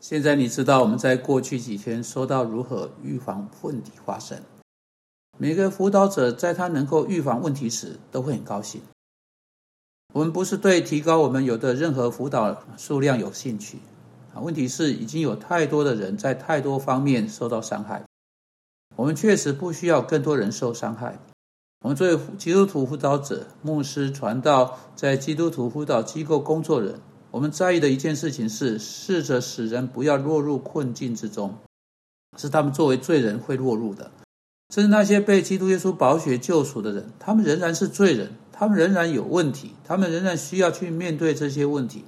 现在你知道我们在过去几天说到如何预防问题发生。每个辅导者在他能够预防问题时，都会很高兴。我们不是对提高我们有的任何辅导数量有兴趣啊，问题是已经有太多的人在太多方面受到伤害。我们确实不需要更多人受伤害。我们作为基督徒辅导者、牧师、传道，在基督徒辅导机构工作人，我们在意的一件事情是，试着使人不要落入困境之中，是他们作为罪人会落入的。甚至那些被基督耶稣宝血救赎的人，他们仍然是罪人，他们仍然有问题，他们仍然需要去面对这些问题。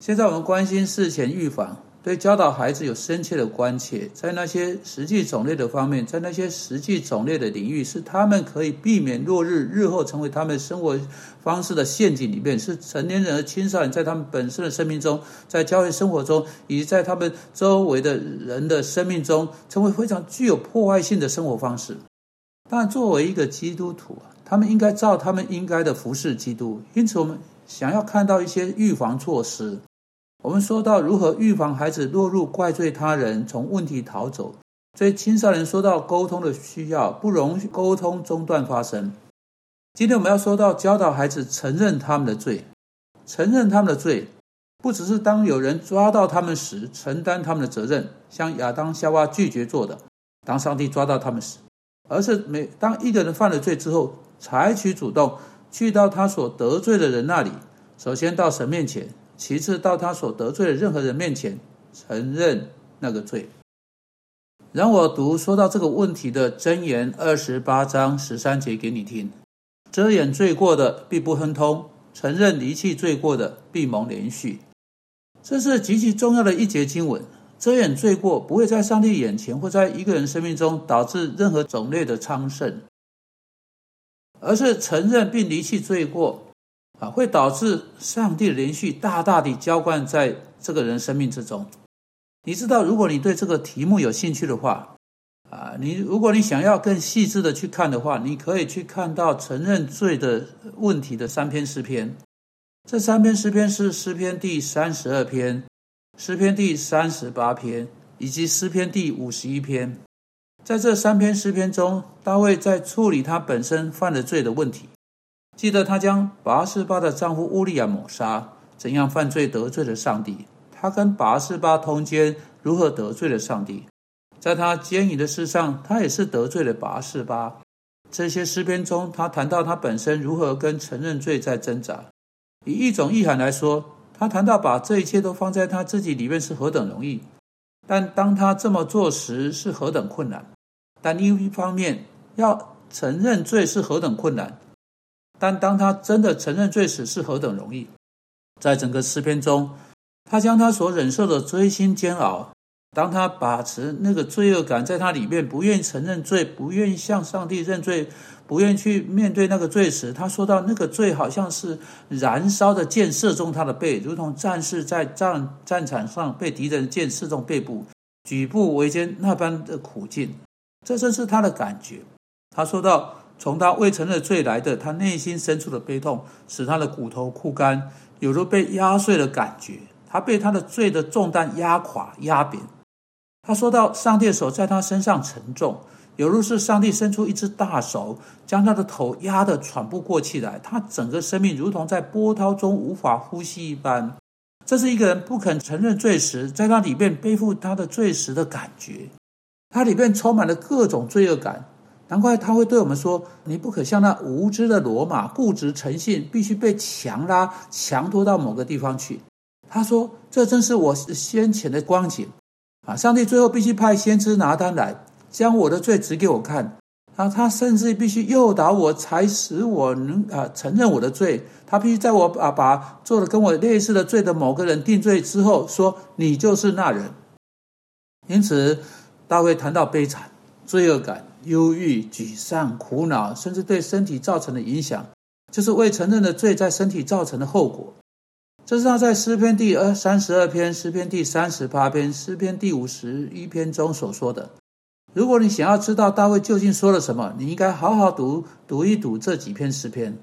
现在我们关心事前预防。对教导孩子有深切的关切，在那些实际种类的方面，在那些实际种类的领域，是他们可以避免落日日后成为他们生活方式的陷阱里面。是成年人和青少年在他们本身的生命中，在教会生活中，以及在他们周围的人的生命中，成为非常具有破坏性的生活方式。但作为一个基督徒啊，他们应该照他们应该的服侍基督。因此，我们想要看到一些预防措施。我们说到如何预防孩子落入怪罪他人、从问题逃走。所以青少年说到沟通的需要，不容沟通中断发生。今天我们要说到教导孩子承认他们的罪，承认他们的罪，不只是当有人抓到他们时承担他们的责任，像亚当夏娃拒绝做的；当上帝抓到他们时，而是每当一个人犯了罪之后，采取主动去到他所得罪的人那里，首先到神面前。其次，到他所得罪的任何人面前承认那个罪。让我读说到这个问题的箴言二十八章十三节给你听：遮掩罪过的必不亨通，承认离弃罪过的必蒙连续。这是极其重要的一节经文。遮掩罪过不会在上帝眼前或在一个人生命中导致任何种类的昌盛，而是承认并离弃罪过。啊，会导致上帝的连续大大的浇灌在这个人生命之中。你知道，如果你对这个题目有兴趣的话，啊，你如果你想要更细致的去看的话，你可以去看到承认罪的问题的三篇诗篇。这三篇诗篇是诗篇第三十二篇、诗篇第三十八篇以及诗篇第五十一篇。在这三篇诗篇中，大卫在处理他本身犯了罪的问题。记得他将拔示巴的丈夫乌利亚抹杀，怎样犯罪得罪了上帝？他跟拔示巴通奸，如何得罪了上帝？在他奸淫的事上，他也是得罪了拔示巴。这些诗篇中，他谈到他本身如何跟承认罪在挣扎。以一种意涵来说，他谈到把这一切都放在他自己里面是何等容易，但当他这么做时是何等困难。但另一方面，要承认罪是何等困难。但当他真的承认罪时，是何等容易！在整个诗篇中，他将他所忍受的锥心煎熬，当他把持那个罪恶感在他里面，不愿意承认罪，不愿意向上帝认罪，不愿意去面对那个罪时，他说到那个罪好像是燃烧的箭射中他的背，如同战士在战战场上被敌人箭射中背部，举步维艰那般的苦境。这正是他的感觉。他说到。从他未承认罪来的，他内心深处的悲痛，使他的骨头枯干，有如被压碎的感觉。他被他的罪的重担压垮、压扁。他说到：“上帝的手在他身上沉重，有如是上帝伸出一只大手，将他的头压得喘不过气来。他整个生命如同在波涛中无法呼吸一般。”这是一个人不肯承认罪时，在他里面背负他的罪时的感觉。他里面充满了各种罪恶感。难怪他会对我们说：“你不可像那无知的罗马，固执诚信，必须被强拉、强拖到某个地方去。”他说：“这正是我先前的光景啊！上帝最后必须派先知拿单来，将我的罪指给我看啊！他甚至必须诱导我，才使我能啊承认我的罪。他必须在我啊把做了跟我类似的罪的某个人定罪之后，说你就是那人。因此，大卫谈到悲惨、罪恶感。”忧郁、沮丧、苦恼，甚至对身体造成的影响，就是未承认的罪在身体造成的后果。这是他在诗篇第二三十二篇、诗篇第三十八篇、诗篇第五十一篇中所说的。如果你想要知道大卫究竟说了什么，你应该好好读读一读这几篇诗篇。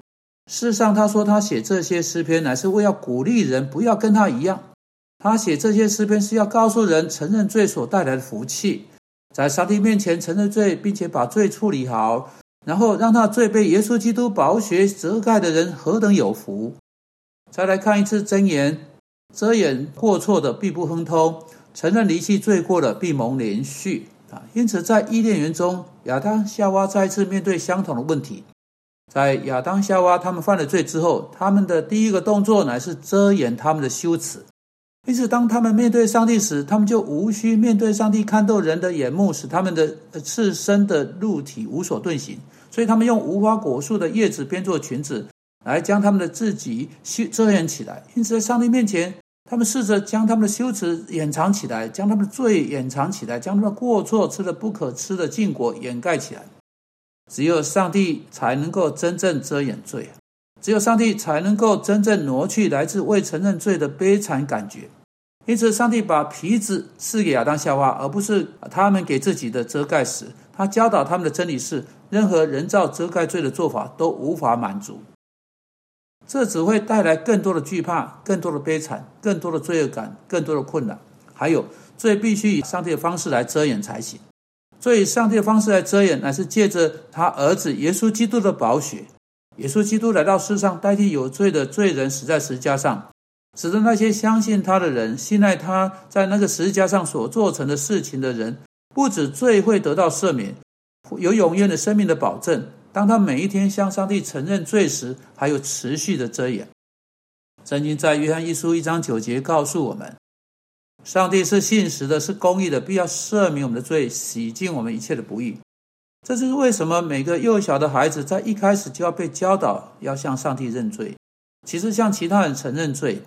事实上，他说他写这些诗篇，乃是为要鼓励人不要跟他一样。他写这些诗篇是要告诉人承认罪所带来的福气，在上帝面前承认罪，并且把罪处理好，然后让他罪被耶稣基督宝血遮盖的人何等有福。再来看一次箴言：遮掩过错的必不亨通，承认离弃罪过的必蒙连续。啊，因此在伊甸园中，亚当夏娃再次面对相同的问题。在亚当夏娃他们犯了罪之后，他们的第一个动作乃是遮掩他们的羞耻。因此，当他们面对上帝时，他们就无需面对上帝看透人的眼目，使他们的赤身的肉体无所遁形。所以，他们用无花果树的叶子编做裙子，来将他们的自己修遮掩起来。因此，在上帝面前，他们试着将他们的羞耻掩藏起来，将他们的罪掩藏起来，将他们的过错吃的不可吃的禁果掩盖起来。只有上帝才能够真正遮掩罪啊，只有上帝才能够真正挪去来自未承认罪的悲惨感觉。因此，上帝把皮子赐给亚当夏娃，而不是他们给自己的遮盖时，他教导他们的真理是：任何人造遮盖罪的做法都无法满足，这只会带来更多的惧怕、更多的悲惨、更多的罪恶感、更多的困难。还有，罪必须以上帝的方式来遮掩才行。所以，上帝的方式来遮掩，乃是借着他儿子耶稣基督的宝血。耶稣基督来到世上，代替有罪的罪人死在十字架上，使得那些相信他的人、信赖他在那个十字架上所做成的事情的人，不止罪会得到赦免，有永远的生命的保证。当他每一天向上帝承认罪时，还有持续的遮掩。圣经在约翰一书一章九节告诉我们。上帝是信实的，是公义的，必要赦免我们的罪，洗净我们一切的不义。这就是为什么每个幼小的孩子在一开始就要被教导要向上帝认罪。其实向其他人承认罪，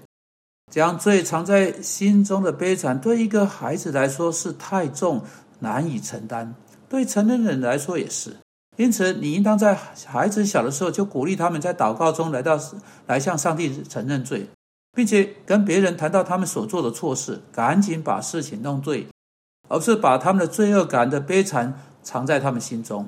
将罪藏在心中的悲惨，对一个孩子来说是太重，难以承担；对成年人来说也是。因此，你应当在孩子小的时候就鼓励他们在祷告中来到来向上帝承认罪。并且跟别人谈到他们所做的错事，赶紧把事情弄对，而不是把他们的罪恶感的悲惨藏在他们心中。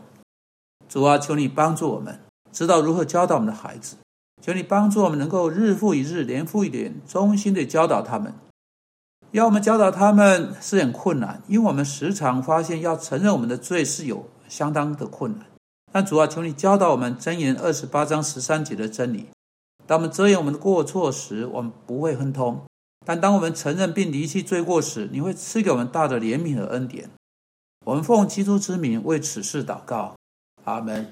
主啊，求你帮助我们，知道如何教导我们的孩子。求你帮助我们，能够日复一日、年复一年，衷心的教导他们。要我们教导他们是很困难，因为我们时常发现要承认我们的罪是有相当的困难。但主啊，求你教导我们箴言二十八章十三节的真理。当我们遮掩我们的过错时，我们不会亨通；但当我们承认并离弃罪过时，你会赐给我们大的怜悯和恩典。我们奉基督之名为此事祷告，阿门。